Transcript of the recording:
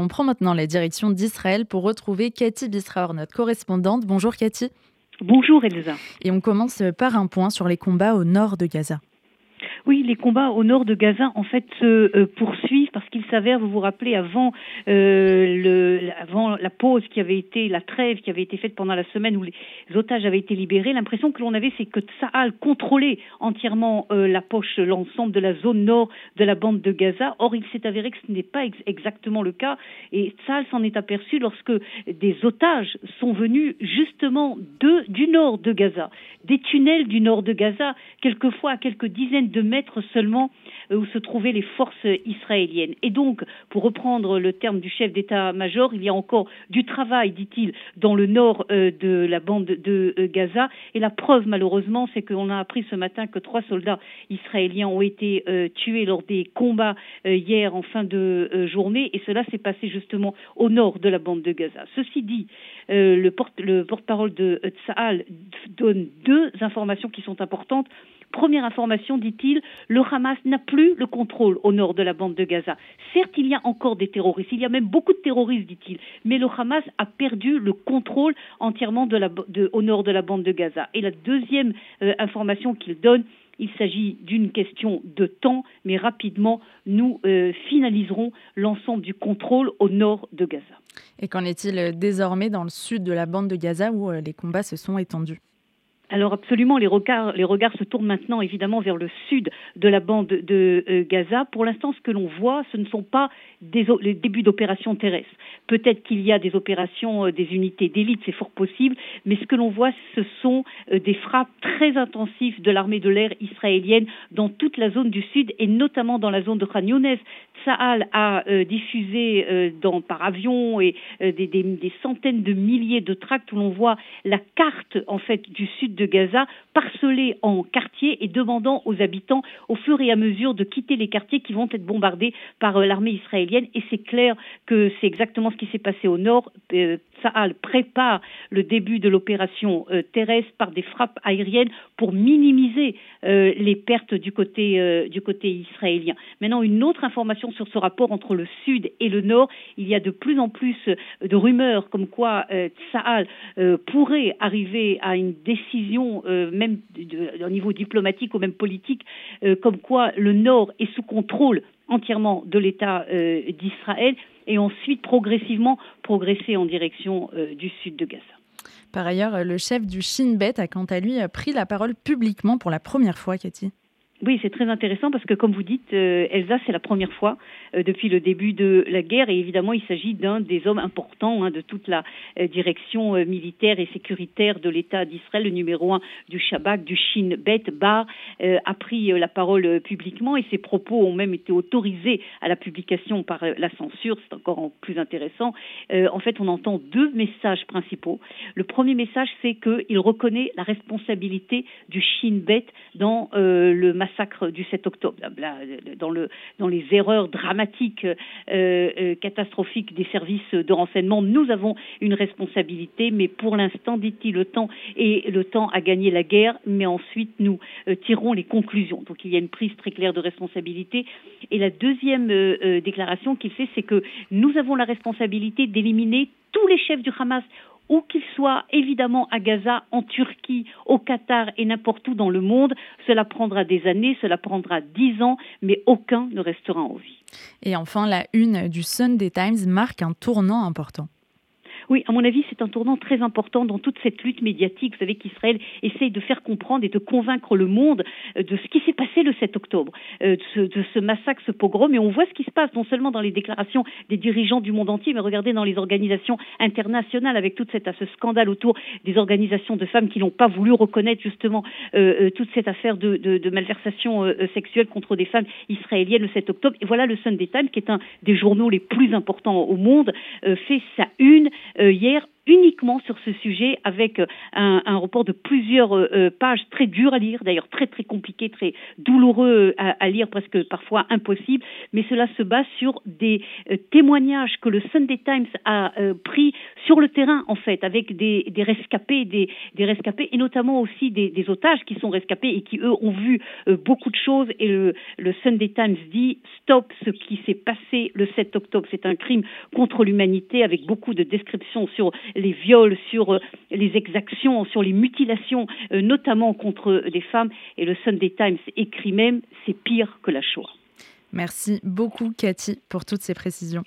On prend maintenant la direction d'Israël pour retrouver Cathy Bisraor, notre correspondante. Bonjour Cathy. Bonjour Elsa. Et on commence par un point sur les combats au nord de Gaza. Oui, les combats au nord de Gaza, en fait, se euh, poursuivent parce qu'il s'avère, vous vous rappelez, avant, euh, le, avant la pause qui avait été, la trêve qui avait été faite pendant la semaine où les otages avaient été libérés, l'impression que l'on avait, c'est que Tsahal contrôlait entièrement euh, la poche, l'ensemble de la zone nord de la bande de Gaza. Or, il s'est avéré que ce n'est pas exactement le cas et Tsahal s'en est aperçu lorsque des otages sont venus justement de, du nord de Gaza, des tunnels du nord de Gaza, quelquefois à quelques dizaines de mètres seulement euh, où se trouvaient les forces israéliennes. Et donc, pour reprendre le terme du chef d'état-major, il y a encore du travail, dit-il, dans le nord euh, de la bande de euh, Gaza. Et la preuve, malheureusement, c'est qu'on a appris ce matin que trois soldats israéliens ont été tués lors des combats hier en fin de journée. Et cela s'est passé justement au nord de la bande de Gaza. Ceci dit, le porte-parole de Tsahal donne deux informations qui sont importantes. Première information, dit-il, le Hamas n'a plus le contrôle au nord de la bande de Gaza. Certes, il y a encore des terroristes, il y a même beaucoup de terroristes, dit-il, mais le Hamas a perdu le contrôle entièrement au nord de la bande de Gaza. Et la deuxième euh, information qu'il donne, il s'agit d'une question de temps, mais rapidement, nous euh, finaliserons l'ensemble du contrôle au nord de Gaza. Et qu'en est-il euh, désormais dans le sud de la bande de Gaza où les combats se sont étendus? Alors absolument, les regards, les regards se tournent maintenant évidemment vers le sud de la bande de euh, Gaza. Pour l'instant, ce que l'on voit, ce ne sont pas des, les débuts d'opérations terrestres. Peut-être qu'il y a des opérations euh, des unités d'élite, c'est fort possible, mais ce que l'on voit, ce sont euh, des frappes très intensives de l'armée de l'air israélienne dans toute la zone du sud et notamment dans la zone de Khan Younes. Tsahal a diffusé dans, par avion des, des, centaines de milliers de tracts où l'on voit la carte en fait du sud de Gaza parcelés en quartiers et demandant aux habitants au fur et à mesure de quitter les quartiers qui vont être bombardés par euh, l'armée israélienne. Et c'est clair que c'est exactement ce qui s'est passé au nord. Euh, Sahal prépare le début de l'opération euh, terrestre par des frappes aériennes pour minimiser les pertes du côté, du côté israélien. Maintenant, une autre information sur ce rapport entre le sud et le nord. Il y a de plus en plus de rumeurs comme quoi Sahal pourrait arriver à une décision euh, même au niveau diplomatique ou même politique, euh, comme quoi le Nord est sous contrôle entièrement de l'État euh, d'Israël et ensuite progressivement progresser en direction du sud de Gaza. Par ailleurs, le chef du Shin Bet a quant à lui pris la parole publiquement pour la première fois, Cathy. Oui, c'est très intéressant parce que, comme vous dites, euh, Elsa, c'est la première fois euh, depuis le début de la guerre et évidemment, il s'agit d'un des hommes importants hein, de toute la euh, direction militaire et sécuritaire de l'État d'Israël, le numéro un du Shabak, du Shin Bet Bar, a pris la parole publiquement et ses propos ont même été autorisés à la publication par la censure. C'est encore plus intéressant. en fait, on entend deux messages principaux. Le premier message, c'est qu'il reconnaît la responsabilité du Shin Bet dans le massacre du 7 octobre, dans, le, dans les erreurs dramatiques, euh, euh, catastrophiques des services de renseignement, nous avons une responsabilité, mais pour l'instant, dit-il, le temps et le temps à gagner la guerre, mais ensuite nous euh, tirons les conclusions. Donc il y a une prise très claire de responsabilité. Et la deuxième déclaration qu'il fait, c'est que nous avons la responsabilité d'éliminer tous les chefs du Hamas où qu'ils soient, évidemment à Gaza, en Turquie, au Qatar et n'importe où dans le monde. Cela prendra des années, cela prendra dix ans, mais aucun ne restera en vie. Et enfin, la une du Sunday Times marque un tournant important. Oui, à mon avis, c'est un tournant très important dans toute cette lutte médiatique. Vous savez qu'Israël essaye de faire comprendre et de convaincre le monde euh, de ce qui s'est passé le 7 octobre, euh, de ce, massacre, ce pogrom. Et on voit ce qui se passe non seulement dans les déclarations des dirigeants du monde entier, mais regardez dans les organisations internationales avec cette, ce scandale autour des organisations de femmes qui n'ont pas voulu reconnaître justement euh, toute cette affaire de, de, malversation sexuelle contre des femmes israéliennes le 7 octobre. Et voilà le Sunday Times, qui est un des journaux les plus importants au monde, fait sa une hier uniquement sur ce sujet avec un, un report de plusieurs pages très dures à lire, d'ailleurs très très compliqué, très douloureux à, lire, presque parfois impossible, mais cela se base sur des témoignages que le Sunday Times a pris sur le terrain en fait, avec des, rescapés, des, rescapés et notamment aussi des, otages qui sont rescapés et qui eux ont vu beaucoup de choses et le Sunday Times dit stop ce qui s'est passé le 7 octobre. C'est un crime contre l'humanité avec beaucoup de descriptions sur les viols, sur euh, les exactions, sur les mutilations, euh, notamment contre des femmes. Et le Sunday Times écrit même c'est pire que la Shoah. Merci beaucoup Cathy pour toutes ces précisions.